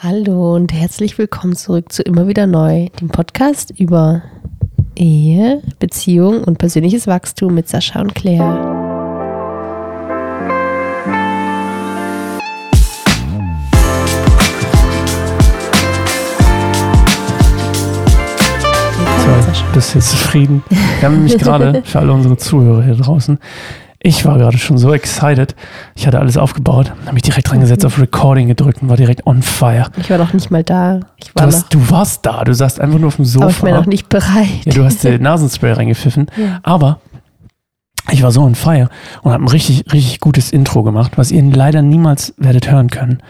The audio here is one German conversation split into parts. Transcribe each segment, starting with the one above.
Hallo und herzlich willkommen zurück zu Immer wieder neu, dem Podcast über Ehe, Beziehung und persönliches Wachstum mit Sascha und Claire. Bist du jetzt zufrieden? Wir haben nämlich gerade für alle unsere Zuhörer hier draußen ich war gerade schon so excited. Ich hatte alles aufgebaut, habe mich direkt dran gesetzt, auf Recording gedrückt und war direkt on fire. Ich war noch nicht mal da. Du, hast, du, warst da, du saßt einfach nur auf dem Sofa. Aber ich bin noch nicht bereit. Ja, du hast den Nasenspray reingepfiffen. Ja. Aber ich war so on fire und habe ein richtig, richtig gutes Intro gemacht, was ihr leider niemals werdet hören können.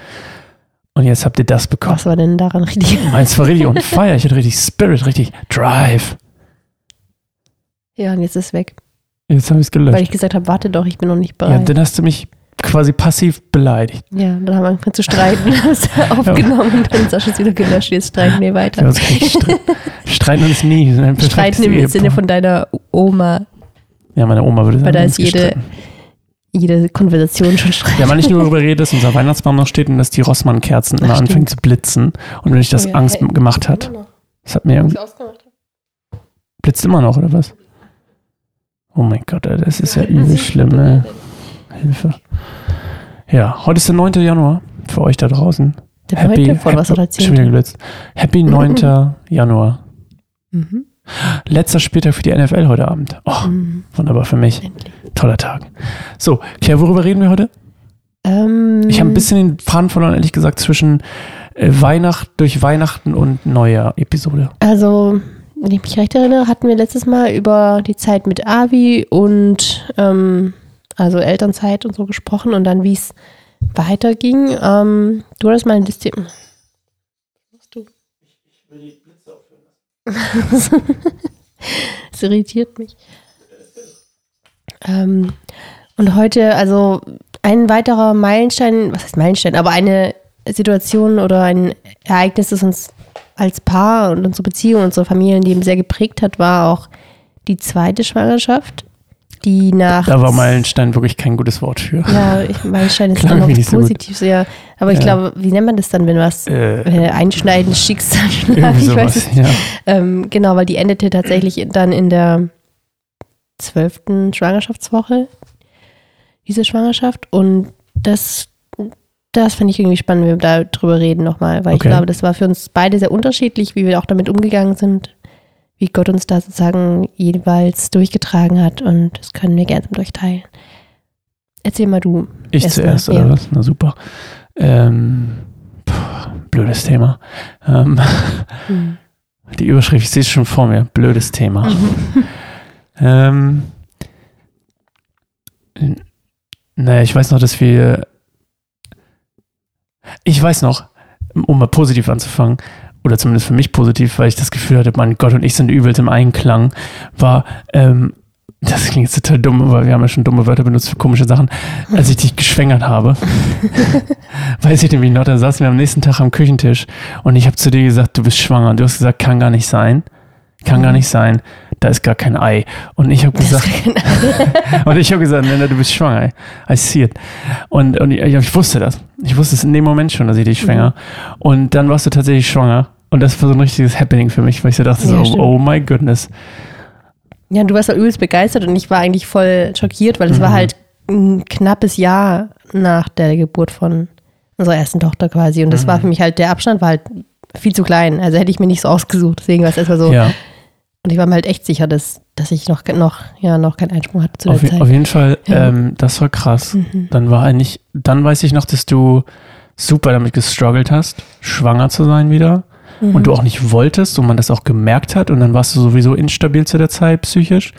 Und jetzt habt ihr das bekommen. Was war denn daran richtig? Meins war richtig on fire. Ich hatte richtig Spirit, richtig Drive. Ja, und jetzt ist es weg. Jetzt habe ich es gelöscht. Weil ich gesagt habe, warte doch, ich bin noch nicht bereit. Ja, dann hast du mich quasi passiv beleidigt. Ja, dann haben wir angefangen zu streiten, hast du aufgenommen und dann ist Sascha wieder gelöscht, jetzt streiten wir weiter. Ja, stre streiten uns nie. Streiten im Ehepaar. Sinne von deiner Oma. Ja, meine Oma würde sagen, Weil da ist jede, jede Konversation schon Streit. Ja, weil nicht nur darüber redet, dass unser Weihnachtsbaum noch steht und dass die Rossmann-Kerzen immer anfangen zu blitzen und wenn ich das oh ja, Angst hey, gemacht hat. Das hat mir irgendwie... Blitzt immer noch, oder was? Oh mein Gott, das ist ja übel schlimm, ne? Hilfe. Ja, heute ist der 9. Januar für euch da draußen. Der Happy, 9. Von was oder 10. Happy 9. Januar. Mhm. Letzter Spieltag für die NFL heute Abend. Oh, mhm. wunderbar für mich. Endlich. Toller Tag. So, Claire, worüber reden wir heute? Ähm, ich habe ein bisschen den Faden verloren, ehrlich gesagt, zwischen äh, Weihnacht durch Weihnachten und neuer Episode. Also, wenn ich mich recht erinnere, hatten wir letztes Mal über die Zeit mit Avi und ähm, also Elternzeit und so gesprochen und dann, wie es weiterging. Ähm, du hattest mal ein Liste. Was du? Ich, ich will die Blitze aufhören das irritiert mich. Ähm, und heute, also ein weiterer Meilenstein, was heißt Meilenstein, aber eine Situation oder ein Ereignis, das uns als Paar und unsere Beziehung, unsere Familienleben sehr geprägt hat, war auch die zweite Schwangerschaft, die nach. Da war Meilenstein wirklich kein gutes Wort für. Ja, ich, Meilenstein ist dann noch positiv so sehr. Aber ich ja. glaube, wie nennt man das dann, wenn was äh, einschneidendes Schicksal ich weiß es. Ja. Ähm, genau, weil die endete tatsächlich dann in der zwölften Schwangerschaftswoche, diese Schwangerschaft. Und das das finde ich irgendwie spannend, wenn wir darüber reden nochmal, weil okay. ich glaube, das war für uns beide sehr unterschiedlich, wie wir auch damit umgegangen sind, wie Gott uns da sozusagen jeweils durchgetragen hat und das können wir gerne durchteilen. Erzähl mal du. Ich zuerst, oder ja. was? Na super. Ähm, pff, blödes Thema. Ähm, hm. Die Überschrift, ich sehe es schon vor mir. Blödes Thema. Mhm. ähm, naja, ich weiß noch, dass wir ich weiß noch, um mal positiv anzufangen, oder zumindest für mich positiv, weil ich das Gefühl hatte, mein Gott und ich sind übelst im Einklang, war, ähm, das klingt jetzt total dumm, aber wir haben ja schon dumme Wörter benutzt für komische Sachen, als ich dich geschwängert habe. Weiß ich nämlich noch, da saßen wir am nächsten Tag am Küchentisch und ich habe zu dir gesagt, du bist schwanger. Und du hast gesagt, kann gar nicht sein. Kann gar mhm. nicht sein. Da ist gar kein Ei. Und ich habe gesagt, und ich habe gesagt, Nena, du bist schwanger. I see it. Und, und ich, ich, wusste das. Ich wusste es in dem Moment schon, dass ich dich schwanger. Mhm. Und dann warst du tatsächlich schwanger. Und das war so ein richtiges Happening für mich, weil ich so dachte, ja, so, oh, oh my goodness. Ja, du warst halt übelst begeistert und ich war eigentlich voll schockiert, weil es mhm. war halt ein knappes Jahr nach der Geburt von unserer ersten Tochter quasi. Und das mhm. war für mich halt, der Abstand war halt viel zu klein. Also hätte ich mir nicht so ausgesucht. Deswegen war es erstmal so. Ja. Und ich war mir halt echt sicher, dass, dass ich noch, noch, ja, noch keinen Einsprung hatte zu der auf, Zeit. Auf jeden Fall, ja. ähm, das war krass. Mhm. Dann war eigentlich, dann weiß ich noch, dass du super damit gestruggelt hast, schwanger zu sein wieder mhm. und du auch nicht wolltest und man das auch gemerkt hat und dann warst du sowieso instabil zu der Zeit psychisch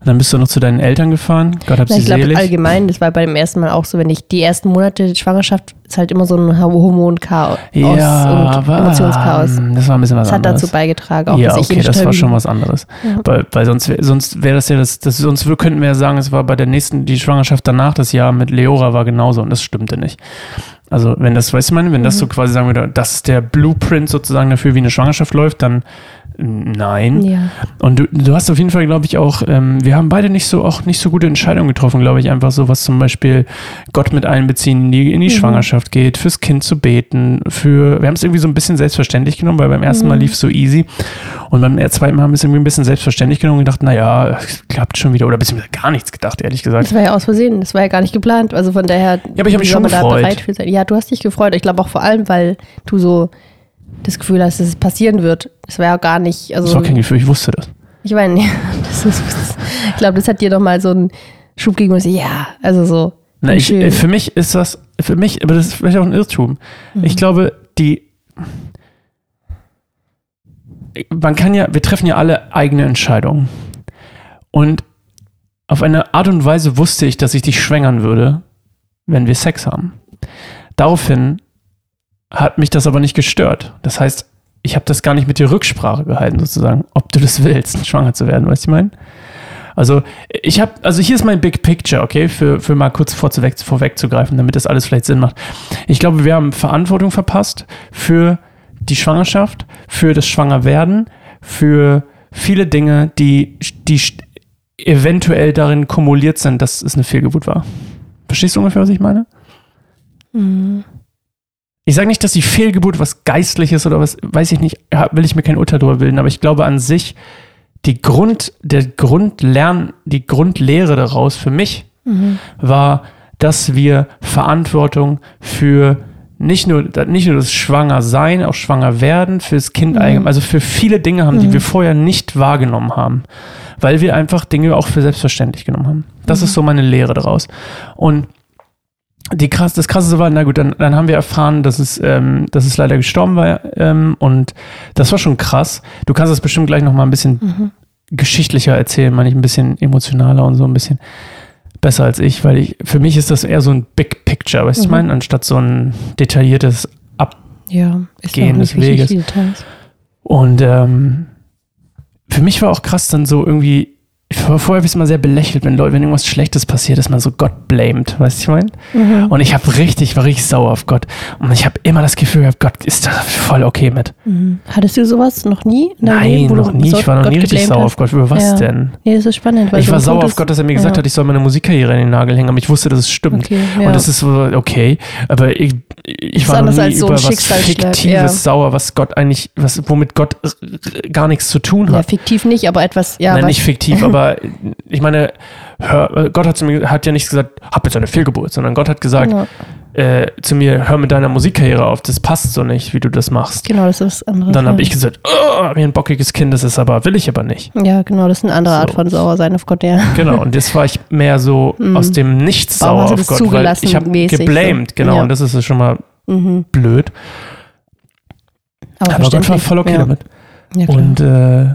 und dann bist du noch zu deinen Eltern gefahren. Gott hab sie ich glaube allgemein, das war bei dem ersten Mal auch so, wenn ich die ersten Monate der Schwangerschaft ist halt immer so ein Hormonchaos ja, und Emotionschaos. Das war ein bisschen was das anderes. Das hat dazu beigetragen, auch ja, okay, das war schon was anderes. Ja. Weil, weil sonst, sonst wäre das ja das, das, sonst könnten wir ja sagen, es war bei der nächsten, die Schwangerschaft danach, das Jahr mit Leora war genauso und das stimmte nicht. Also wenn das, weißt du, meine, wenn das so mhm. quasi sagen würde, das ist der Blueprint sozusagen dafür, wie eine Schwangerschaft läuft, dann nein. Ja. Und du, du hast auf jeden Fall, glaube ich, auch, ähm, wir haben beide nicht so auch nicht so gute Entscheidungen getroffen, glaube ich, einfach so, was zum Beispiel Gott mit einbeziehen in die, in die Mhm. Schwangerschaft geht, fürs Kind zu beten, für, wir haben es irgendwie so ein bisschen selbstverständlich genommen, weil beim ersten Mal Mhm. lief es so easy und beim zweiten Mal haben wir es irgendwie ein bisschen selbstverständlich genommen und gedacht, naja, es klappt schon wieder oder beziehungsweise gar nichts gedacht, ehrlich gesagt. Das war ja aus Versehen, das war ja gar nicht geplant. Also von daher. Ja, aber ich hab mich schon gefreut. bereit für sein? Ja, du hast dich gefreut. Ich glaube auch vor allem, weil du so das Gefühl hast, dass es passieren wird. Das war ja gar nicht. Also Das war kein Gefühl, ich wusste das. ich meine, ja, das ist, ich glaube, das hat dir doch mal so einen Schub gegeben. und so, Ja, also so. Na, ich, für mich ist das, für mich, aber das ist vielleicht auch ein Irrtum. Mhm. Ich glaube, die, man kann ja, wir treffen ja alle eigene Entscheidungen. Und auf eine Art und Weise wusste ich, dass ich dich schwängern würde, wenn wir Sex haben. Daraufhin hat mich das aber nicht gestört. Das heißt, ich habe das gar nicht mit dir Rücksprache gehalten, sozusagen, ob du das willst, schwanger zu werden, weißt du, ich meine? Also, ich habe, also hier ist mein Big Picture, okay, für, für mal kurz vorzuweg, vorwegzugreifen, damit das alles vielleicht Sinn macht. Ich glaube, wir haben Verantwortung verpasst für die Schwangerschaft, für das Schwangerwerden, für viele Dinge, die, die eventuell darin kumuliert sind, dass es eine Fehlgeburt war. Verstehst du ungefähr, was ich meine? Mhm. Ich sage nicht, dass die Fehlgeburt was Geistliches oder was, weiß ich nicht, will ich mir kein Urteil darüber bilden, aber ich glaube an sich, die Grund, der Grundlern, die Grundlehre daraus für mich Mhm. war, dass wir Verantwortung für nicht nur, nicht nur das Schwangersein, auch Schwangerwerden, fürs Kind Mhm. eigen, also für viele Dinge haben, die Mhm. wir vorher nicht wahrgenommen haben, weil wir einfach Dinge auch für selbstverständlich genommen haben. Das Mhm. ist so meine Lehre daraus. Und die krass, das krasseste war, na gut, dann, dann haben wir erfahren, dass es, ähm, dass es leider gestorben war ähm, und das war schon krass. Du kannst das bestimmt gleich noch mal ein bisschen Mhm. geschichtlicher erzählen, meine ich ein bisschen emotionaler und so ein bisschen besser als ich, weil ich, für mich ist das eher so ein Big Picture, weißt du, ich Mhm. meine, anstatt so ein detailliertes Ab. Ja, des Weges. Und ähm, für mich war auch krass dann so irgendwie, vorher habe ich es mal sehr belächelt, wenn Leute, wenn irgendwas Schlechtes passiert, dass man so Gott blamed, weißt du, ich meine? Mhm. Und ich habe richtig, war richtig sauer auf Gott. Und ich habe immer das Gefühl gehabt, Gott ist da voll okay mit. Mhm. Hattest du sowas noch nie? Nein, Leben, noch nie. Ich war noch Gott nie richtig sauer hast? auf Gott. Über was Ja. denn? Nee, das ist spannend. Ich war sauer auf Gott, dass er mir gesagt ja. hat, ich soll meine Musikkarriere in den Nagel hängen, aber ich wusste, dass es stimmt. Okay, ja. Und das ist so, okay, aber ich, ich war noch nie so über ein was Fiktives ja. sauer, was Gott eigentlich, was, womit Gott gar nichts zu tun ja, hat. fiktiv nicht, aber etwas, ja, Nein, nicht fiktiv, aber ich meine, hör, Gott hat, zu mir, hat ja nicht gesagt, hab jetzt eine Fehlgeburt, sondern Gott hat gesagt genau, äh, zu mir, hör mit deiner Musikkarriere auf, das passt so nicht, wie du das machst. genau, das ist was anderes. Dann ja. habe ich gesagt, oh, hab mir ein bockiges Kind, das ist aber, will ich aber nicht. Ja, genau, das ist eine andere Art So. von sauer sein auf Gott, ja. Genau, und das war ich mehr so Mhm. aus dem Nichts sauer auf das Gott, weil zugelassen ich habe mäßig so? geblamed, genau, Ja. und das ist schon mal Mhm. blöd. Aber, Aber Gott war voll okay ja. damit. Ja, klar. Und äh,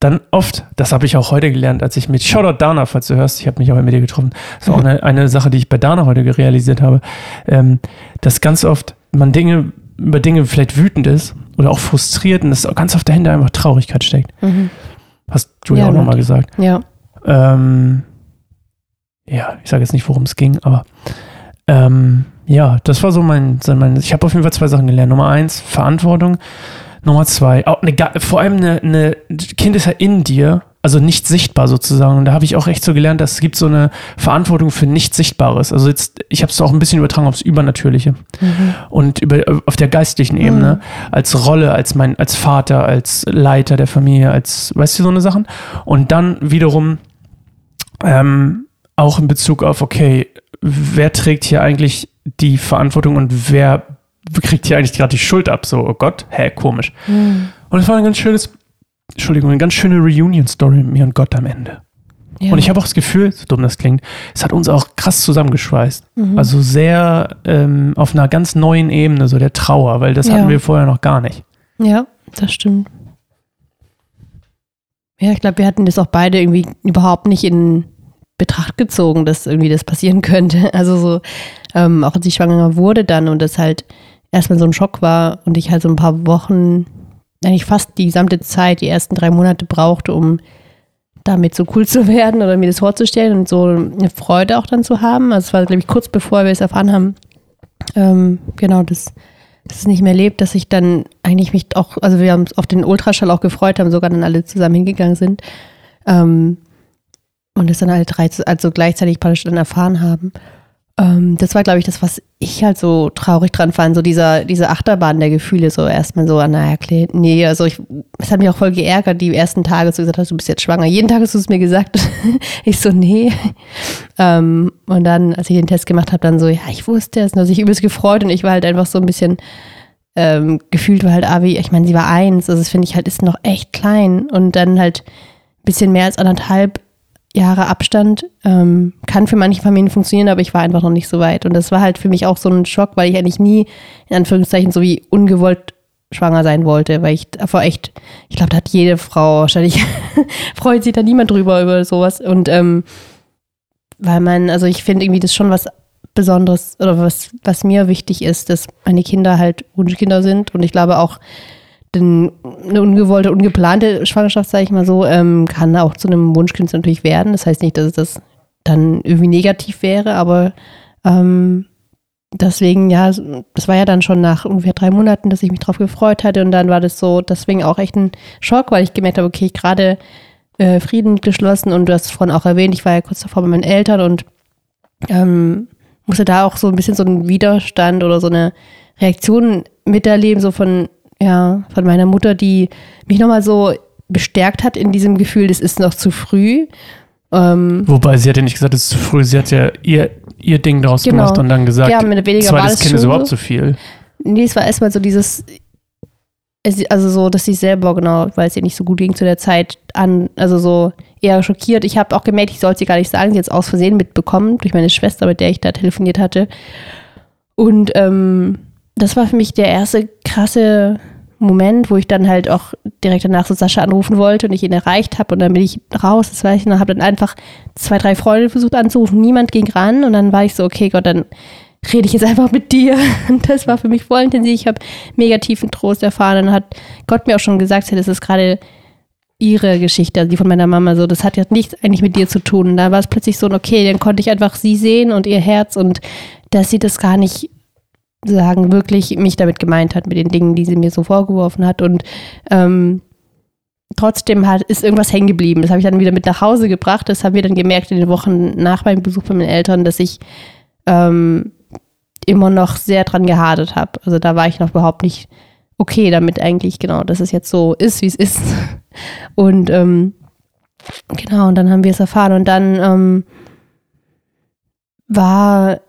dann oft, das habe ich auch heute gelernt, als ich mit Shoutout Dana, falls du hörst, ich habe mich auch mit dir getroffen. Das ist auch eine, eine Sache, die ich bei Dana heute realisiert habe, ähm, dass ganz oft man Dinge über Dinge vielleicht wütend ist oder auch frustriert und dass auch ganz oft dahinter einfach Traurigkeit steckt. Mhm. Hast du ja, auch nochmal und- gesagt. Ja. Ähm, ja, ich sage jetzt nicht, worum es ging, aber ähm, ja, das war so mein, so mein ich habe auf jeden Fall zwei Sachen gelernt. Nummer eins, Verantwortung. Nummer zwei, auch eine, vor allem eine, eine Kind ist ja in dir, also nicht sichtbar sozusagen. Und da habe ich auch echt so gelernt, dass es gibt so eine Verantwortung für nichts Sichtbares. Also jetzt, ich habe es auch ein bisschen übertragen aufs Übernatürliche Mhm. und über, auf der geistlichen Ebene, als Rolle, als mein, als Vater, als Leiter der Familie, als, weißt du, so eine Sachen. Und dann wiederum ähm, auch in Bezug auf, okay, wer trägt hier eigentlich die Verantwortung und wer kriegt hier eigentlich gerade die Schuld ab? So, oh Gott, hä, komisch. Mhm. Und es war ein ganz schönes, Entschuldigung, eine ganz schöne Reunion-Story mit mir und Gott am Ende. Ja. Und ich habe auch das Gefühl, so dumm das klingt, es hat uns auch krass zusammengeschweißt. Mhm. Also sehr ähm, auf einer ganz neuen Ebene, so der Trauer, weil das Ja. hatten wir vorher noch gar nicht. Ja, das stimmt. Ja, ich glaube, wir hatten das auch beide irgendwie überhaupt nicht in Betracht gezogen, dass irgendwie das passieren könnte. Also so, ähm, auch als ich schwanger wurde dann und das halt erstmal so ein Schock war und ich halt so ein paar Wochen, eigentlich fast die gesamte Zeit, die ersten drei Monate brauchte, um damit so cool zu werden oder mir das vorzustellen und so eine Freude auch dann zu haben. Also es war, glaube ich, kurz bevor wir es erfahren haben, ähm, genau, dass dass es nicht mehr lebt, dass ich dann eigentlich mich auch, also wir haben uns auf den Ultraschall auch gefreut, haben sogar dann alle zusammen hingegangen sind. Ähm, und es dann alle drei also gleichzeitig praktisch dann erfahren haben. Ähm, das war, glaube ich, das, was ich halt so traurig dran fand, so dieser, diese Achterbahn der Gefühle, so erstmal so, naja, nee, also ich, es hat mich auch voll geärgert, die ersten Tage, so gesagt hast, du bist jetzt schwanger. Jeden Tag hast du es mir gesagt. ich so, nee. Ähm, und dann, als ich den Test gemacht habe, dann so, ja, ich wusste es, und hat sich übelst gefreut und ich war halt einfach so ein bisschen, ähm, gefühlt war halt Abi, ich meine, sie war eins, also das finde ich halt, ist noch echt klein und dann halt bisschen mehr als anderthalb Jahre Abstand ähm, kann für manche Familien funktionieren, aber ich war einfach noch nicht so weit. Und das war halt für mich auch so ein Schock, weil ich eigentlich nie, in Anführungszeichen, so wie ungewollt schwanger sein wollte, weil ich davor echt, ich glaube, da hat jede Frau wahrscheinlich, freut sich da niemand drüber über sowas. Und ähm, weil man, also ich finde irgendwie das schon was Besonderes oder was, was mir wichtig ist, dass meine Kinder halt Wunschkinder sind. Und ich glaube auch, denn eine ungewollte, ungeplante Schwangerschaft, sage ich mal so, ähm, kann auch zu einem Wunschkind natürlich werden. Das heißt nicht, dass das dann irgendwie negativ wäre, aber ähm, deswegen, ja, das war ja dann schon nach ungefähr drei Monaten, dass ich mich drauf gefreut hatte und dann war das so, deswegen auch echt ein Schock, weil ich gemerkt habe, okay, ich gerade äh, Frieden geschlossen und du hast es vorhin auch erwähnt, ich war ja kurz davor bei meinen Eltern und ähm, musste da auch so ein bisschen so einen Widerstand oder so eine Reaktion miterleben, so von, ja, von meiner Mutter, die mich nochmal so bestärkt hat in diesem Gefühl, das ist noch zu früh. Ähm, Wobei sie hat ja nicht gesagt, es ist zu früh, sie hat ja ihr, ihr Ding daraus genau. gemacht und dann gesagt, ja, mit weniger zweites Kind ist überhaupt zu viel. Nee, es war erstmal so dieses, also so, dass sie selber, genau, weil es ihr nicht so gut ging zu der Zeit, an, also so eher schockiert. Ich habe auch gemerkt, ich sollte sie gar nicht sagen, sie jetzt aus Versehen mitbekommen, durch meine Schwester, mit der ich da telefoniert hatte. Und ähm, das war für mich der erste krasse Moment, wo ich dann halt auch direkt danach so Sascha anrufen wollte und ich ihn erreicht habe und dann bin ich raus, das weiß ich noch, habe dann einfach zwei, drei Freunde versucht anzurufen, niemand ging ran und dann war ich so, okay Gott, dann rede ich jetzt einfach mit dir. Und das war für mich voll intensiv. Ich habe mega tiefen Trost erfahren. Dann hat Gott mir auch schon gesagt, das ist gerade ihre Geschichte, also die von meiner Mama so, das hat ja nichts eigentlich mit dir zu tun. Und da war es plötzlich so, okay, dann konnte ich einfach sie sehen und ihr Herz und dass sie das gar nicht sagen, wirklich mich damit gemeint hat, mit den Dingen, die sie mir so vorgeworfen hat. Und ähm, trotzdem hat, ist irgendwas hängen geblieben. Das habe ich dann wieder mit nach Hause gebracht. Das haben wir dann gemerkt in den Wochen nach meinem Besuch bei meinen Eltern, dass ich ähm, immer noch sehr dran gehadet habe. Also da war ich noch überhaupt nicht okay damit eigentlich, genau, dass es jetzt so ist, wie es ist. Und ähm, genau, und dann haben wir es erfahren. Und dann ähm, war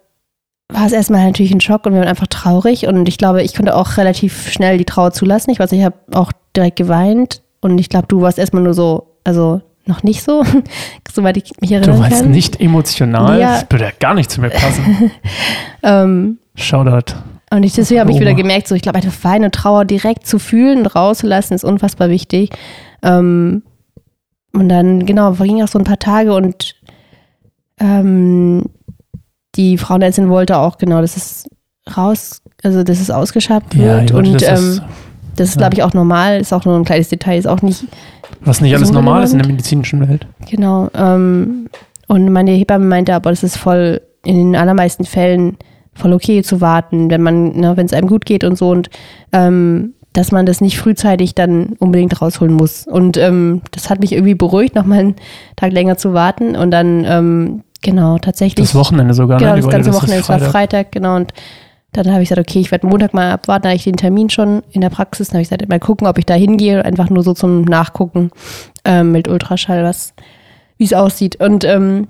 war es erstmal natürlich ein Schock und wir waren einfach traurig. Und ich glaube, ich konnte auch relativ schnell die Trauer zulassen. Ich weiß, ich habe auch direkt geweint. Und ich glaube, du warst erstmal nur so, also noch nicht so, soweit ich mich erinnere. Du warst kann. nicht emotional. Ja. Das würde ja gar nicht zu mir passen. ähm, Shoutout. Und ich, deswegen habe ich wieder gemerkt, so ich glaube, eine feine Trauer direkt zu fühlen und rauszulassen, ist unfassbar wichtig. Ähm, und dann, genau, vergingen auch so ein paar Tage und ähm, die Frauenärztin wollte auch genau, dass es raus, also dass es ausgeschabt wird. Ja, und das ähm, ist, das ist, ja. glaube ich, auch normal, ist auch nur ein kleines Detail, ist auch nicht. Was nicht alles normal ist in der medizinischen Welt. Genau. Ähm, und meine Hebamme meinte aber, das ist voll in den allermeisten Fällen voll okay zu warten, wenn man, ne, wenn es einem gut geht und so und ähm, dass man das nicht frühzeitig dann unbedingt rausholen muss. Und ähm, das hat mich irgendwie beruhigt, nochmal einen Tag länger zu warten und dann ähm, Genau, tatsächlich. Das Wochenende sogar, genau, ne? Genau, das ganze Wochenende, es war Freitag, genau. Und dann habe ich gesagt, okay, ich werde Montag mal abwarten, da habe ich den Termin schon in der Praxis. Dann habe ich gesagt, mal gucken, ob ich da hingehe, einfach nur so zum Nachgucken ähm, mit Ultraschall, was, wie es aussieht. Und ähm,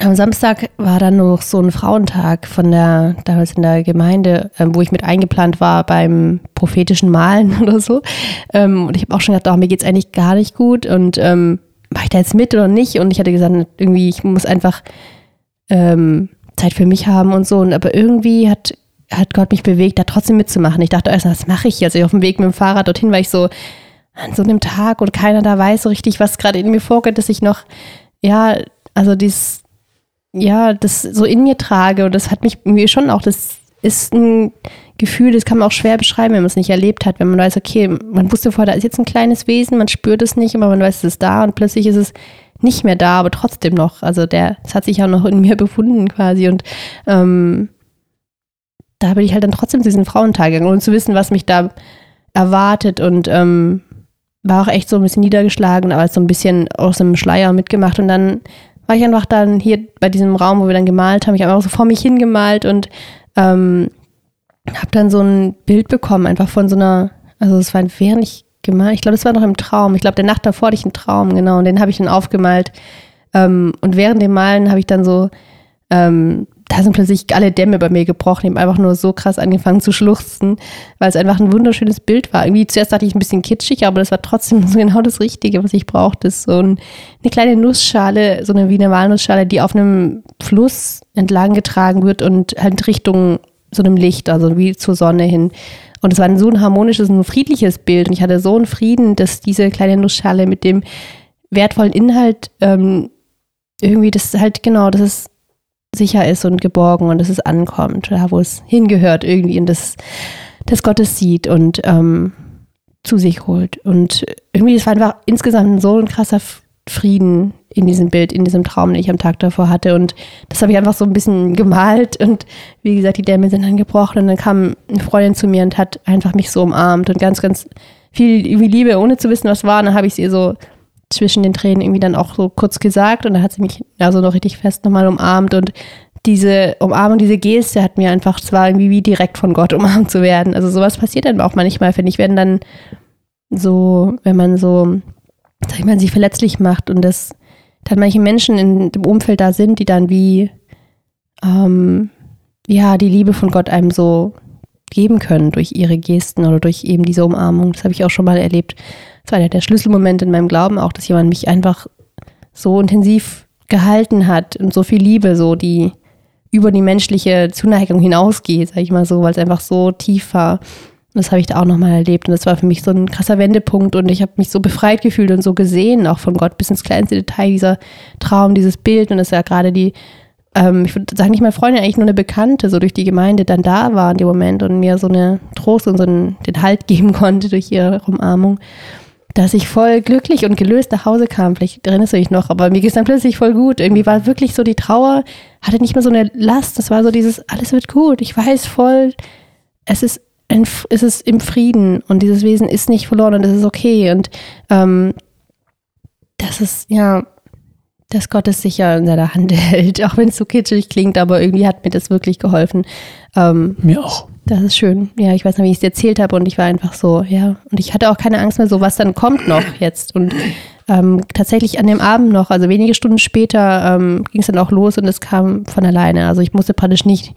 am Samstag war dann noch so ein Frauentag von der, damals in der Gemeinde, ähm, wo ich mit eingeplant war beim prophetischen Malen oder so. Ähm, und ich habe auch schon gedacht, oh, mir geht's eigentlich gar nicht gut. Und ähm, mache ich da jetzt mit oder nicht? Und ich hatte gesagt, irgendwie, ich muss einfach ähm, Zeit für mich haben und so. Und aber irgendwie hat, hat Gott mich bewegt, da trotzdem mitzumachen. Ich dachte erst, was mache ich jetzt? Also auf dem Weg mit dem Fahrrad dorthin war ich so an so einem Tag und keiner da weiß so richtig, was gerade in mir vorgeht, dass ich noch, ja, also dieses, ja, das so in mir trage. Und das hat mich irgendwie schon auch, das ist ein Gefühl, das kann man auch schwer beschreiben, wenn man es nicht erlebt hat, wenn man weiß, okay, man wusste vorher, da ist jetzt ein kleines Wesen, man spürt es nicht, aber man weiß, es ist da und plötzlich ist es nicht mehr da, aber trotzdem noch. Also der, es hat sich ja noch in mir befunden quasi und ähm, da bin ich halt dann trotzdem zu diesen Frauentag gegangen, ohne zu wissen, was mich da erwartet und ähm, war auch echt so ein bisschen niedergeschlagen, aber so ein bisschen aus dem Schleier mitgemacht und dann war ich einfach dann hier bei diesem Raum, wo wir dann gemalt haben, ich habe einfach so vor mich hingemalt und ähm, habe dann so ein Bild bekommen, einfach von so einer, also es war während ich gemalt, ich glaube, es war noch im Traum, ich glaube, der Nacht davor hatte ich einen Traum, genau, und den habe ich dann aufgemalt ähm, und während dem Malen habe ich dann so ähm, da sind plötzlich alle Dämme bei mir gebrochen. Ich habe einfach nur so krass angefangen zu schluchzen, weil es einfach ein wunderschönes Bild war. Irgendwie zuerst dachte ich ein bisschen kitschig, aber das war trotzdem so genau das Richtige, was ich brauchte. So ein, eine kleine Nussschale, so eine Wiener Walnussschale, die auf einem Fluss entlang getragen wird und halt Richtung so einem Licht, also wie zur Sonne hin. Und es war so ein harmonisches, ein friedliches Bild. Und ich hatte so einen Frieden, dass diese kleine Nussschale mit dem wertvollen Inhalt ähm, irgendwie das halt genau, das ist sicher ist und geborgen und dass es ankommt, da wo es hingehört irgendwie und das, das Gott es sieht und ähm, zu sich holt. Und irgendwie, es war einfach insgesamt so ein krasser Frieden in diesem Bild, in diesem Traum, den ich am Tag davor hatte. Und das habe ich einfach so ein bisschen gemalt. Und wie gesagt, die Dämme sind dann gebrochen. Und dann kam eine Freundin zu mir und hat einfach mich so umarmt und ganz, ganz viel Liebe, ohne zu wissen, was war. Und dann habe ich sie so zwischen den Tränen irgendwie dann auch so kurz gesagt und dann hat sie mich also noch richtig fest nochmal umarmt und diese Umarmung, diese Geste hat mir einfach, zwar irgendwie wie direkt von Gott umarmt zu werden. Also sowas passiert dann auch manchmal, finde ich, wenn dann so, wenn man so, sag ich mal, sich verletzlich macht und das dann manche Menschen in dem Umfeld da sind, die dann wie, ähm, ja, die Liebe von Gott einem so geben können durch ihre Gesten oder durch eben diese Umarmung. Das habe ich auch schon mal erlebt das war ja der Schlüsselmoment in meinem Glauben auch, dass jemand mich einfach so intensiv gehalten hat und so viel Liebe, so die über die menschliche Zuneigung hinausgeht, sag ich mal so, weil es einfach so tief war. Und das habe ich da auch nochmal erlebt. Und das war für mich so ein krasser Wendepunkt. Und ich habe mich so befreit gefühlt und so gesehen, auch von Gott bis ins kleinste Detail, dieser Traum, dieses Bild. Und das ist ja gerade die, ähm, ich würde sagen, nicht meine Freundin, eigentlich nur eine Bekannte, so durch die Gemeinde dann da war in dem Moment und mir so eine Trost und so einen, den Halt geben konnte durch ihre Umarmung dass ich voll glücklich und gelöst nach Hause kam. Vielleicht erinnerst du dich noch, aber mir ging es dann plötzlich voll gut. Irgendwie war wirklich so die Trauer, hatte nicht mehr so eine Last. Das war so dieses, alles wird gut. Ich weiß voll, es ist, ein, es ist im Frieden und dieses Wesen ist nicht verloren und es ist okay. Und ähm, das ist, ja, dass Gott es sicher in seiner Hand hält, auch wenn es so kitschig klingt, aber irgendwie hat mir das wirklich geholfen. Ähm, mir auch. Das ist schön. Ja, ich weiß noch, wie ich es erzählt habe und ich war einfach so, ja. Und ich hatte auch keine Angst mehr, so was dann kommt noch jetzt. Und ähm, tatsächlich an dem Abend noch, also wenige Stunden später, ähm, ging es dann auch los und es kam von alleine. Also ich musste praktisch nicht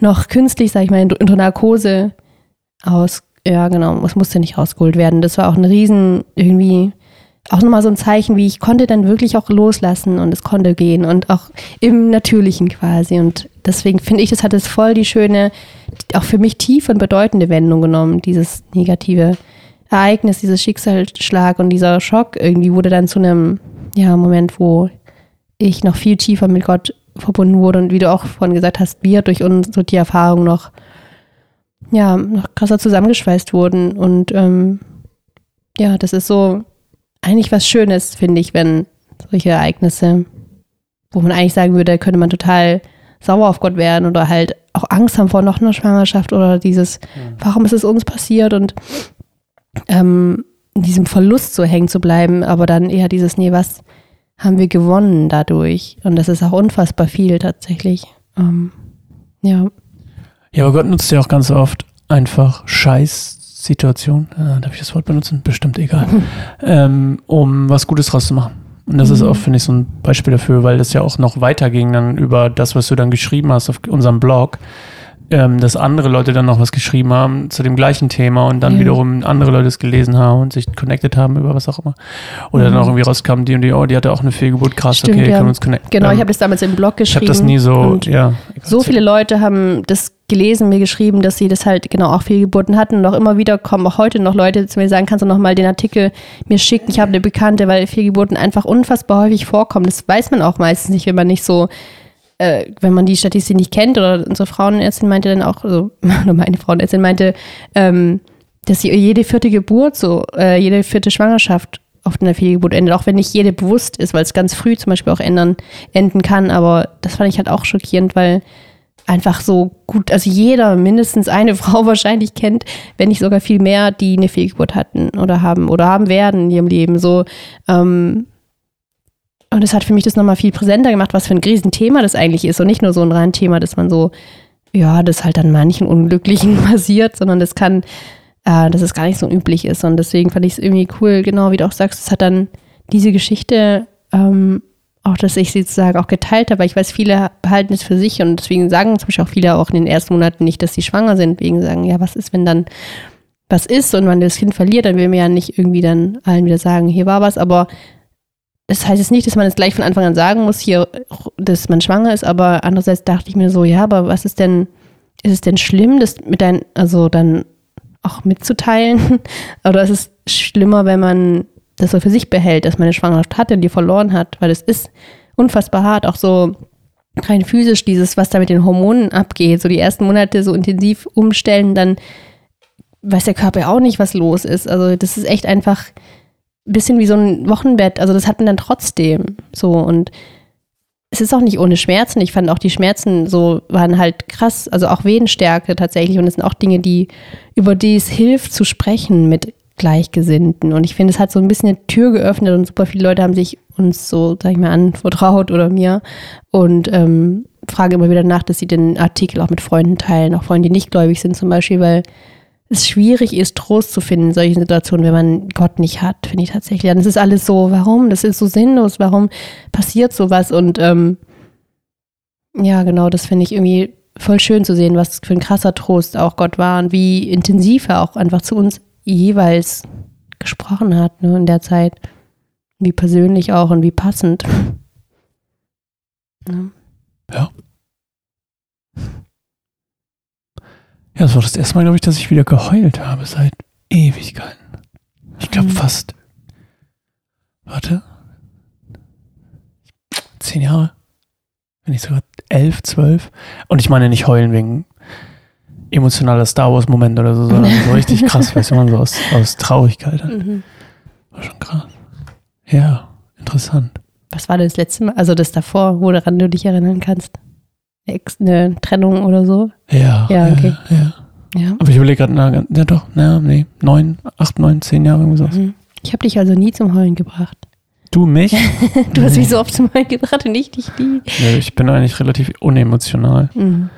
noch künstlich, sag ich mal, unter Narkose aus, ja genau, es musste nicht rausgeholt werden. Das war auch ein riesen, irgendwie auch nochmal so ein Zeichen, wie ich konnte dann wirklich auch loslassen und es konnte gehen und auch im Natürlichen quasi. Und deswegen finde ich, das hat es voll die schöne, auch für mich tief und bedeutende Wendung genommen, dieses negative Ereignis, dieses Schicksalsschlag und dieser Schock irgendwie wurde dann zu einem ja, Moment, wo ich noch viel tiefer mit Gott verbunden wurde und wie du auch vorhin gesagt hast, wir durch unsere die Erfahrung noch ja, noch krasser zusammengeschweißt wurden und ähm, ja, das ist so eigentlich was Schönes, finde ich, wenn solche Ereignisse, wo man eigentlich sagen würde, könnte man total sauer auf Gott werden oder halt auch Angst haben vor noch einer Schwangerschaft oder dieses, mhm. warum ist es uns passiert und ähm, in diesem Verlust so hängen zu bleiben, aber dann eher dieses, nee, was haben wir gewonnen dadurch? Und das ist auch unfassbar viel tatsächlich. Ähm, ja. Ja, aber Gott nutzt ja auch ganz oft einfach Scheiß Situation, äh, darf ich das Wort benutzen? Bestimmt egal, ähm, um was Gutes draus zu machen. Und das mhm. ist auch, finde ich, so ein Beispiel dafür, weil das ja auch noch weiterging dann über das, was du dann geschrieben hast auf unserem Blog ähm, dass andere Leute dann noch was geschrieben haben zu dem gleichen Thema und dann ja. wiederum andere Leute es gelesen haben und sich connected haben über was auch immer. Oder mhm. dann auch irgendwie rauskam, die und die, oh, die hatte auch eine Fehlgeburt, krass, Stimmt, okay, ja. können wir uns connecten. Genau, ähm, ich habe das damals im Blog geschrieben. Ich habe das nie so, ja. So viele Leute haben das gelesen, mir geschrieben, dass sie das halt genau auch Fehlgeburten hatten. Und auch immer wieder kommen auch heute noch Leute zu mir sagen, kannst du noch mal den Artikel mir schicken? Ich habe eine Bekannte, weil Fehlgeburten einfach unfassbar häufig vorkommen. Das weiß man auch meistens nicht, wenn man nicht so äh, wenn man die Statistik nicht kennt, oder unsere Frauenärztin meinte dann auch, also meine Frauenärztin meinte, ähm, dass sie jede vierte Geburt, so äh, jede vierte Schwangerschaft oft in der Fehlgeburt endet, auch wenn nicht jede bewusst ist, weil es ganz früh zum Beispiel auch ändern, enden kann. Aber das fand ich halt auch schockierend, weil einfach so gut, also jeder, mindestens eine Frau wahrscheinlich kennt, wenn nicht sogar viel mehr, die eine Fehlgeburt hatten oder haben oder haben werden in ihrem Leben. So, ähm, und es hat für mich das nochmal viel präsenter gemacht, was für ein Riesenthema das eigentlich ist. Und nicht nur so ein rein Thema, dass man so, ja, das halt an manchen Unglücklichen passiert, sondern das kann, äh, dass es gar nicht so üblich ist. Und deswegen fand ich es irgendwie cool, genau wie du auch sagst, es hat dann diese Geschichte ähm, auch, dass ich sie sozusagen auch geteilt habe, ich weiß, viele behalten es für sich und deswegen sagen zum Beispiel auch viele auch in den ersten Monaten nicht, dass sie schwanger sind, wegen sagen, ja, was ist, wenn dann was ist und man das Kind verliert, dann will man ja nicht irgendwie dann allen wieder sagen, hier war was, aber das heißt jetzt nicht, dass man es gleich von Anfang an sagen muss, hier, dass man schwanger ist, aber andererseits dachte ich mir so, ja, aber was ist denn, ist es denn schlimm, das mit dein, also dann auch mitzuteilen? Oder ist es schlimmer, wenn man das so für sich behält, dass man eine Schwangerschaft hatte und die verloren hat, weil es ist unfassbar hart, auch so rein physisch dieses, was da mit den Hormonen abgeht, so die ersten Monate so intensiv umstellen, dann weiß der Körper auch nicht, was los ist. Also das ist echt einfach ein bisschen wie so ein Wochenbett. Also das hat man dann trotzdem so und es ist auch nicht ohne Schmerzen. Ich fand auch die Schmerzen so waren halt krass, also auch Wehenstärke tatsächlich und es sind auch Dinge, die über die es hilft zu sprechen mit Gleichgesinnten. Und ich finde, es hat so ein bisschen eine Tür geöffnet und super viele Leute haben sich uns so, sag ich mal, anvertraut oder mir und ähm, frage immer wieder nach, dass sie den Artikel auch mit Freunden teilen, auch Freunde, die nicht gläubig sind zum Beispiel, weil es schwierig ist, Trost zu finden in solchen Situationen, wenn man Gott nicht hat, finde ich tatsächlich. Und es ist alles so, warum? Das ist so sinnlos, warum passiert sowas? Und ähm, ja, genau, das finde ich irgendwie voll schön zu sehen, was für ein krasser Trost auch Gott war und wie intensiv er auch einfach zu uns jeweils gesprochen hat ne, in der Zeit. Wie persönlich auch und wie passend. Ja. ja. Ja, das war das erste Mal, glaube ich, dass ich wieder geheult habe seit Ewigkeiten. Ich glaube mhm. fast. Warte. Zehn Jahre. Wenn nicht sogar elf, zwölf. Und ich meine nicht heulen wegen emotionaler Star Wars-Moment oder so, sondern so richtig krass, weißt du, man so aus, aus Traurigkeit. Mhm. War schon krass. Ja, interessant. Was war denn das letzte Mal, also das davor, woran du dich erinnern kannst? Eine Trennung oder so? Ja. Ja, okay. Ja, ja. ja. Aber ich überlege gerade, ja doch, ja, nee, neun, acht, neun, zehn Jahre irgendwie so. Mhm. Ich habe dich also nie zum Heulen gebracht. Du mich? du hast mich so oft zum Heulen gebracht und ich dich nie. Ja, ich bin eigentlich relativ unemotional. Mhm.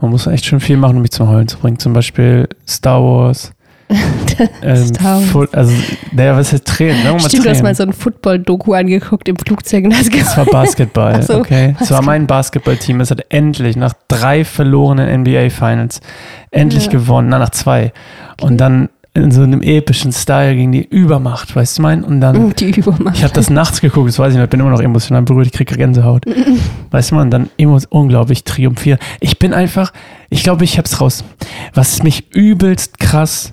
Man muss echt schon viel machen, um mich zum Heulen zu bringen. Zum Beispiel Star Wars. ähm, also, naja, was heißt Tränen? Stimmt, Tränen. du hast mal so ein Football-Doku angeguckt im Flugzeug. Und hast das war Basketball, so, okay. Das war mein Basketballteam. Es hat endlich nach drei verlorenen NBA-Finals endlich ja. gewonnen. Na, nach zwei. Okay. Und dann in so einem epischen Style gegen die Übermacht, weißt du mein? Und dann, mm, die Übermacht. ich habe das nachts geguckt, das weiß ich nicht, ich bin immer noch emotional berührt, ich kriege Gänsehaut. weißt du man, dann unglaublich triumphiert. Ich bin einfach, ich glaube, ich hab's raus. Was mich übelst krass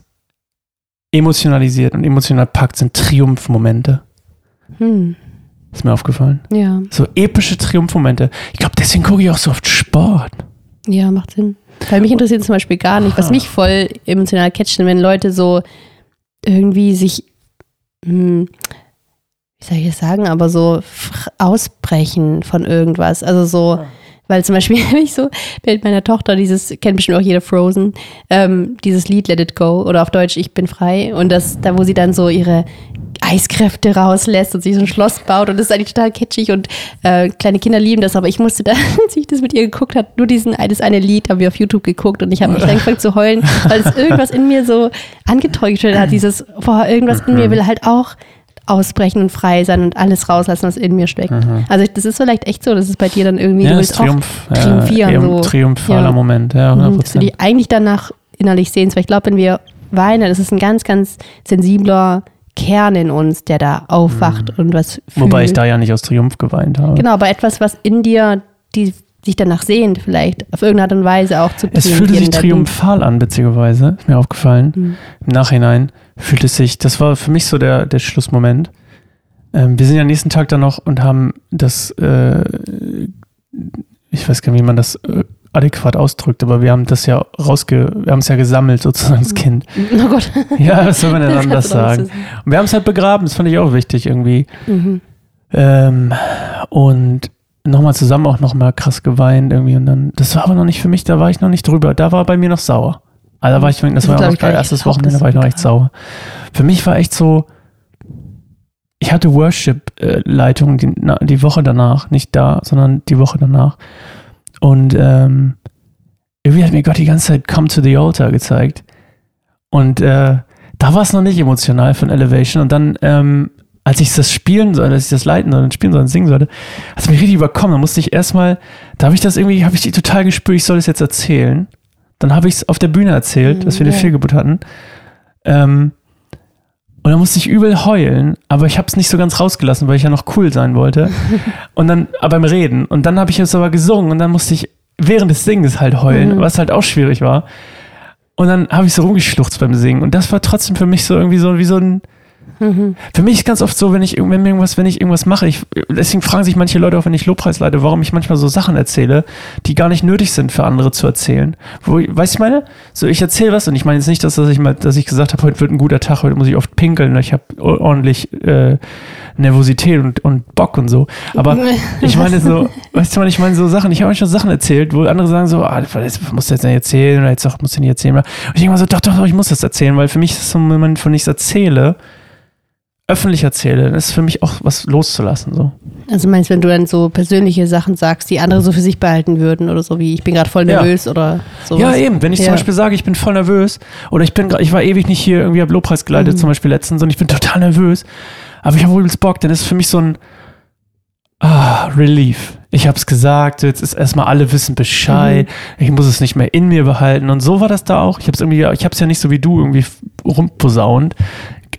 emotionalisiert und emotional packt, sind Triumphmomente. Hm. Ist mir aufgefallen. Ja. So epische Triumphmomente. Ich glaube, deswegen gucke ich auch so oft Sport. Ja, macht Sinn. Weil mich interessiert zum Beispiel gar nicht, was ah. mich voll emotional catchen, wenn Leute so irgendwie sich, hm, wie soll ich das sagen, aber so ausbrechen von irgendwas. Also so, ah. Weil zum Beispiel habe ich so mit meiner Tochter dieses, kennt bestimmt auch jeder Frozen, ähm, dieses Lied Let It Go oder auf Deutsch Ich bin frei. Und das, da wo sie dann so ihre Eiskräfte rauslässt und sich so ein Schloss baut und das ist eigentlich total kitschig und äh, kleine Kinder lieben das, aber ich musste da, als ich das mit ihr geguckt habe, nur diesen das eine Lied haben wir auf YouTube geguckt und ich habe mich angefangen zu heulen, weil es irgendwas in mir so angetäuscht hat, dieses, boah, irgendwas in mir will halt auch ausbrechen und frei sein und alles rauslassen, was in mir steckt. Mhm. Also das ist vielleicht echt so, dass es bei dir dann irgendwie ja, du willst Triumph, auch triumphieren. Ja, so. Triumphaler ja. Moment, ja, 100%. Mhm, dass du die eigentlich danach innerlich sehen, weil ich glaube, wenn wir weinen, das ist ein ganz, ganz sensibler Kern in uns, der da aufwacht mhm. und was fühlt. Wobei ich da ja nicht aus Triumph geweint habe. Genau, aber etwas, was in dir, die sich danach sehnt, vielleicht auf irgendeine Art und Weise auch zu Es fühlte sich triumphal an, beziehungsweise, ist mir aufgefallen. Mhm. Im Nachhinein fühlt es sich, das war für mich so der, der Schlussmoment. Ähm, wir sind ja nächsten Tag dann noch und haben das, äh, ich weiß gar nicht, wie man das äh, adäquat ausdrückt, aber wir haben das ja rausge, wir haben es ja gesammelt sozusagen das Kind. Oh Gott. Ja, was soll man denn anders sagen? Und wir haben es halt begraben, das fand ich auch wichtig irgendwie. Mhm. Ähm, und nochmal zusammen auch nochmal krass geweint irgendwie und dann, das war aber noch nicht für mich, da war ich noch nicht drüber, da war bei mir noch sauer. Also da war ich, das Das war ja nicht. erstes Wochenende, da war ich noch echt sauer. Für mich war echt so, ich hatte Worship-Leitung die, die Woche danach, nicht da, sondern die Woche danach. Und ähm, irgendwie hat mir Gott die ganze Zeit Come to the Altar gezeigt. Und äh, da war es noch nicht emotional von Elevation. Und dann, ähm, als ich das spielen soll, als ich das leiten soll und spielen soll und singen sollte, hat es mich richtig überkommen. Da musste ich erstmal, da habe ich das irgendwie, habe ich die total gespürt, ich soll das jetzt erzählen. Dann habe ich es auf der Bühne erzählt, dass wir eine. Fehlgeburt hatten. Ähm, und dann musste ich übel heulen, aber ich habe es nicht so ganz rausgelassen, weil ich ja noch cool sein wollte. und dann, aber beim Reden. Und dann habe ich es aber gesungen und dann musste ich während des Singens halt heulen, Mhm. was halt auch schwierig war. Und dann habe ich so rumgeschluchzt beim Singen. Und das war trotzdem für mich so irgendwie so wie so ein. Mhm. Für mich ist ganz oft so, wenn ich, wenn irgendwas, wenn ich irgendwas mache, ich, deswegen fragen sich manche Leute auch, wenn ich Lobpreis leite, warum ich manchmal so Sachen erzähle, die gar nicht nötig sind für andere zu erzählen. Wo, weißt du, ich meine? So, ich erzähle was und ich meine jetzt nicht, dass, dass ich mal, dass ich gesagt habe, heute wird ein guter Tag, heute muss ich oft pinkeln, ich habe ordentlich äh, Nervosität und, und Bock und so. Aber ich meine so, weißt du, ich meine so Sachen, ich habe schon Sachen erzählt, wo andere sagen so, ah, das musst du jetzt nicht erzählen oder jetzt doch, musst du nicht erzählen. Und ich denke mal so, doch, doch, doch, ich muss das erzählen, weil für mich ist es so ein Moment, von ich es erzähle, öffentlich erzähle, das ist für mich auch was loszulassen. So. Also meinst du, wenn du dann so persönliche Sachen sagst, die andere so für sich behalten würden oder so wie ich bin gerade voll Ja. nervös oder so. Ja, eben. Wenn ich zum Ja. Beispiel sage, ich bin voll nervös oder ich bin, ich war ewig nicht hier irgendwie hab Lobpreis geleitet, Mhm. zum Beispiel letztens und ich bin total nervös, aber ich habe wohl Bock, dann ist es für mich so ein ah, Relief. Ich habe es gesagt, jetzt ist erstmal alle wissen Bescheid, Mhm. ich muss es nicht mehr in mir behalten und so war das da auch. Ich habe es irgendwie, ich habe es ja nicht so wie du irgendwie rumposaunt.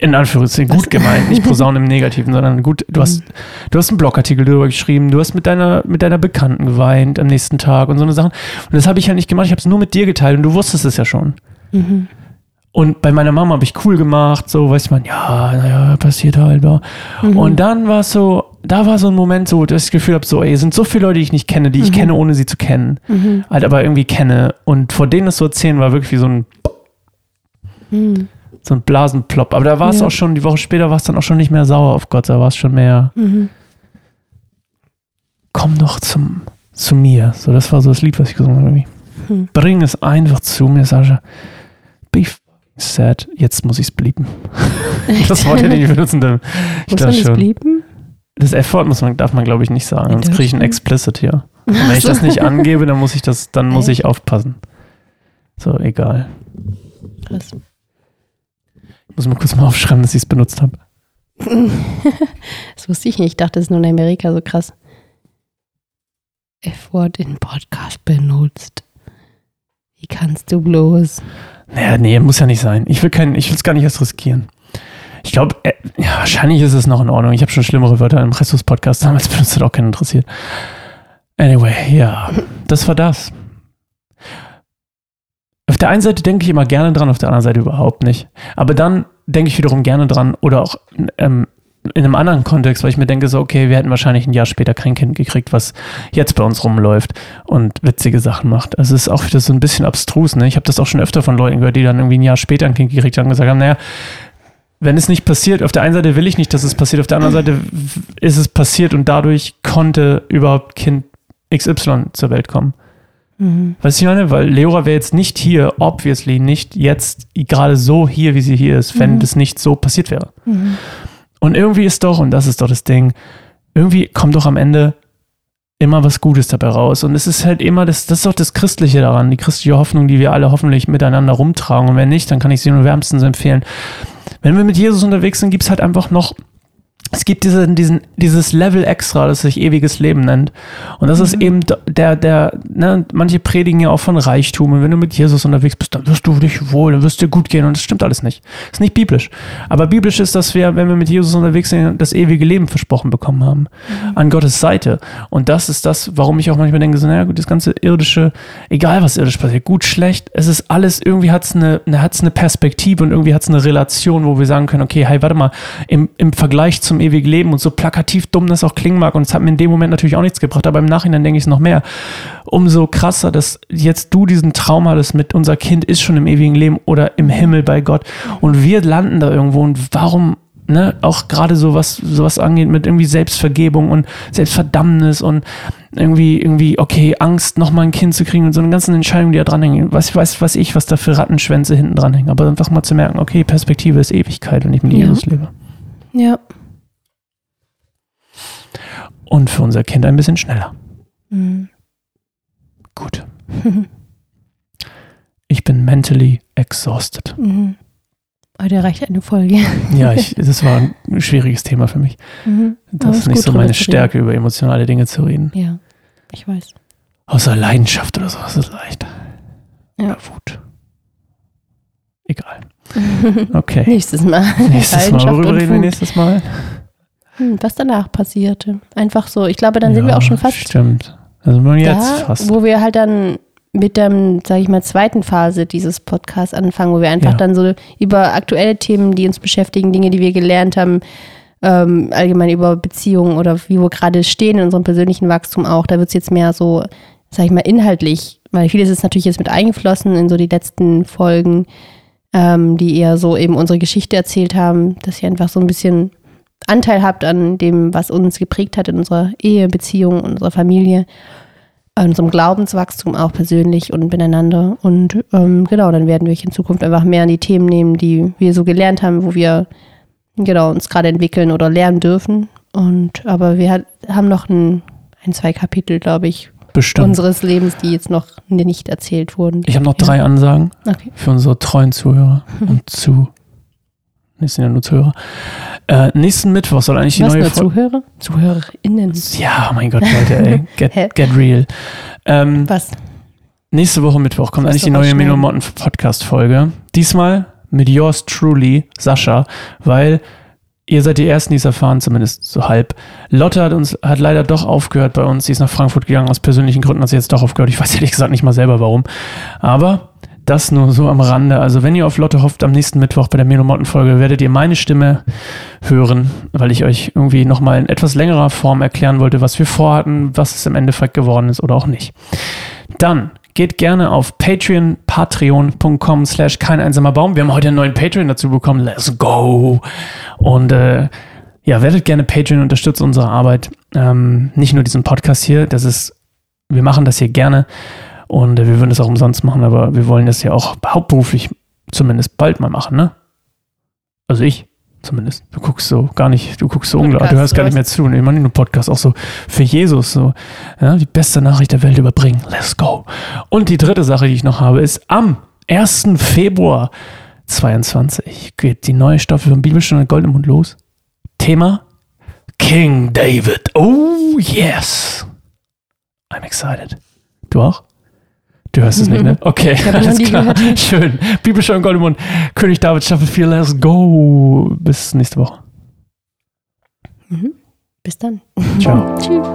In Anführungszeichen gut gemeint, nicht posaunen im Negativen, sondern gut, du hast, du hast einen Blogartikel darüber geschrieben, du hast mit deiner, mit deiner Bekannten geweint am nächsten Tag und so eine Sachen. Und das habe ich ja nicht gemacht, ich habe es nur mit dir geteilt und du wusstest es ja schon. Mhm. Und bei meiner Mama habe ich cool gemacht, so, weiß man, ja, naja, passiert halt. Ja. Mhm. Und dann war es so, da war so ein Moment so, dass ich das Gefühl habe, so, ey, es sind so viele Leute, die ich nicht kenne, die ich Mhm. kenne, ohne sie zu kennen. Mhm. Halt aber irgendwie kenne. Und vor denen das so erzählen, war wirklich wie so ein, Mhm. So ein Blasenplopp. Aber da war es Ja. auch schon, die Woche später war es dann auch schon nicht mehr sauer auf Gott, da war es schon mehr, Mhm. komm doch zum, zu mir. So, das war so das Lied, was ich gesungen habe. Irgendwie. Hm. Bring es einfach zu mir, Sascha. Be sad. Jetzt muss ich es blieben. Das Wort hätte ich benutzen dürfen. Ich Muss man das schon. blieben? Das F-Wort muss man, darf man, glaube ich, nicht sagen. Sonst kriege ich ein? Explicit hier. Und wenn ich das nicht angebe, dann muss ich das, dann muss ich aufpassen. So, egal. Krass. Muss mal kurz mal aufschreiben, dass ich es benutzt habe. Das wusste ich nicht. Ich dachte, das ist nur in Amerika so krass. F-Wort in Podcast benutzt. Wie kannst du bloß? Naja, nee, muss ja nicht sein. Ich will kein, ich will es gar nicht erst riskieren. Ich glaube, äh, ja, wahrscheinlich ist es noch in Ordnung. Ich habe schon schlimmere Wörter im Christus-Podcast damals benutzt, hat auch keinen interessiert. Anyway, ja, das war das. Auf der einen Seite denke ich immer gerne dran, auf der anderen Seite überhaupt nicht. Aber dann denke ich wiederum gerne dran oder auch ähm, in einem anderen Kontext, weil ich mir denke, so, okay, wir hätten wahrscheinlich ein Jahr später kein Kind gekriegt, was jetzt bei uns rumläuft und witzige Sachen macht. Also es ist auch wieder so ein bisschen abstrus, ne? Ich habe das auch schon öfter von Leuten gehört, die dann irgendwie ein Jahr später ein Kind gekriegt haben und gesagt haben, naja, wenn es nicht passiert, auf der einen Seite will ich nicht, dass es passiert, auf der anderen Seite ist es passiert und dadurch konnte überhaupt Kind XY zur Welt kommen. Mhm. Weißt du, ich meine? Weil Leora wäre jetzt nicht hier, obviously nicht jetzt gerade so hier, wie sie hier ist, wenn Mhm. das nicht so passiert wäre. Mhm. Und irgendwie ist doch, und das ist doch das Ding, irgendwie kommt doch am Ende immer was Gutes dabei raus. Und es ist halt immer, das, das ist doch das Christliche daran, die christliche Hoffnung, die wir alle hoffentlich miteinander rumtragen. Und wenn nicht, dann kann ich sie nur wärmstens empfehlen. Wenn wir mit Jesus unterwegs sind, gibt es halt einfach noch, es gibt diese, diesen, dieses Level extra, das sich ewiges Leben nennt. Und das ist eben der, der, ne, manche predigen ja auch von Reichtum. Und wenn du mit Jesus unterwegs bist, dann wirst du dich wohl, dann wirst dir gut gehen. Und das stimmt alles nicht. Das ist nicht biblisch. Aber biblisch ist, dass wir, wenn wir mit Jesus unterwegs sind, das ewige Leben versprochen bekommen haben. An Gottes Seite. Und das ist das, warum ich auch manchmal denke, so, naja, gut, das ganze irdische, egal was irdisch passiert, gut, schlecht, es ist alles, irgendwie hat es eine, eine, hat's eine Perspektive und irgendwie hat es eine Relation, wo wir sagen können, okay, hey, warte mal, im, im Vergleich zum ewigen Leben und so plakativ dumm das auch klingen mag und es hat mir in dem Moment natürlich auch nichts gebracht, aber im Nachhinein denke ich es noch mehr. Umso krasser, dass jetzt du diesen Traum hattest mit unser Kind ist schon im ewigen Leben oder im Himmel bei Gott und wir landen da irgendwo und warum ne, auch gerade so was, sowas angeht mit irgendwie Selbstvergebung und Selbstverdammnis und irgendwie, irgendwie, okay, Angst, nochmal ein Kind zu kriegen und so eine ganzen Entscheidungen, die da dranhängen. Was weiß, weiß ich, was da für Rattenschwänze hinten dranhängen. Aber einfach mal zu merken, okay, Perspektive ist Ewigkeit, wenn ich mit Ja. Jesus lebe. Ja. Und für unser Kind ein bisschen schneller. Mhm. Gut. Ich bin mentally exhausted. Mhm. Heute reicht eine Folge. Ja, ich, das war ein schwieriges Thema für mich. Mhm. Das ist nicht so meine. Stärke, über emotionale Dinge zu reden. Ja, ich weiß. Außer Leidenschaft oder sowas ist leicht. Ja. Oder Wut. Egal. Okay. Nächstes Mal. Nächstes Mal, worüber reden wir nächstes Mal? Hm, was danach passierte. Einfach so. Ich glaube, dann sind wir Ja, auch schon fast Stimmt. Also nur jetzt da, fast. wo wir halt dann mit der, sage ich mal, zweiten Phase dieses Podcasts anfangen, wo wir einfach Ja. dann so über aktuelle Themen, die uns beschäftigen, Dinge, die wir gelernt haben, ähm, allgemein über Beziehungen oder wie wir gerade stehen in unserem persönlichen Wachstum auch, da wird es jetzt mehr so, sage ich mal, inhaltlich, weil vieles ist natürlich jetzt mit eingeflossen in so die letzten Folgen, ähm, die eher so eben unsere Geschichte erzählt haben, dass ihr einfach so ein bisschen Anteil habt an dem, was uns geprägt hat in unserer Ehe, Beziehung, unserer Familie, an unserem Glaubenswachstum auch persönlich und miteinander. Und ähm, genau, dann werden wir euch in Zukunft einfach mehr an die Themen nehmen, die wir so gelernt haben, wo wir genau uns gerade entwickeln oder lernen dürfen. Und aber wir hat, haben noch ein, ein, zwei Kapitel, glaube ich, Bestimmt. unseres Lebens, die jetzt noch nicht erzählt wurden. Ich habe noch drei Ansagen Okay. für unsere treuen Zuhörer und zu. Nee, sind ja nur Zuhörer. Äh, nächsten Mittwoch soll eigentlich die Was, neue Folge. Zuhörer? ZuhörerInnen. Ja, mein Gott, Leute, ey. Get, get real. Ähm, Was? nächste Woche Mittwoch kommt eigentlich die neue mal Melo schnell. Motten Podcast Folge. Diesmal mit yours truly, Sascha, weil ihr seid die Ersten, die es erfahren, zumindest so halb. Lotte hat uns, hat leider doch aufgehört bei uns. Sie ist nach Frankfurt gegangen. Aus persönlichen Gründen hat sie jetzt doch aufgehört. Ich weiß ehrlich gesagt nicht mal selber warum. Aber das nur so am Rande. Also wenn ihr auf Lotte hofft, am nächsten Mittwoch bei der Melo Motten Folge werdet ihr meine Stimme hören, weil ich euch irgendwie nochmal in etwas längerer Form erklären wollte, was wir vorhatten, was es im Endeffekt geworden ist oder auch nicht. Dann geht gerne auf Patreon, patreon.com slash kein einsamer Baum. Wir haben heute einen neuen Patreon dazu bekommen. Let's go! Und äh, ja, werdet gerne Patreon, unterstützt unsere Arbeit. Ähm, nicht nur diesen Podcast hier, das ist, wir machen das hier gerne und äh, wir würden es auch umsonst machen, aber wir wollen das ja auch hauptberuflich zumindest bald mal machen, ne? Also ich zumindest. Du guckst so gar nicht, du guckst so unglaublich, du hörst gar nicht mehr zu. Ich nicht nur Podcast, auch so für Jesus, so ja, die beste Nachricht der Welt überbringen. Let's go. Und die dritte Sache, die ich noch habe, ist am 1. Februar 22 geht die neue Staffel von Bibelstunde Gold im Mund los. Thema King David. Oh yes. I'm excited. Du auch? Du hörst es nicht, ne? Okay, hab noch alles klar. gehört. Schön. Gold im Mund. König David Staffel 4. Let's go. Bis nächste Woche. Mhm. Bis dann. Ciao. Tschüss.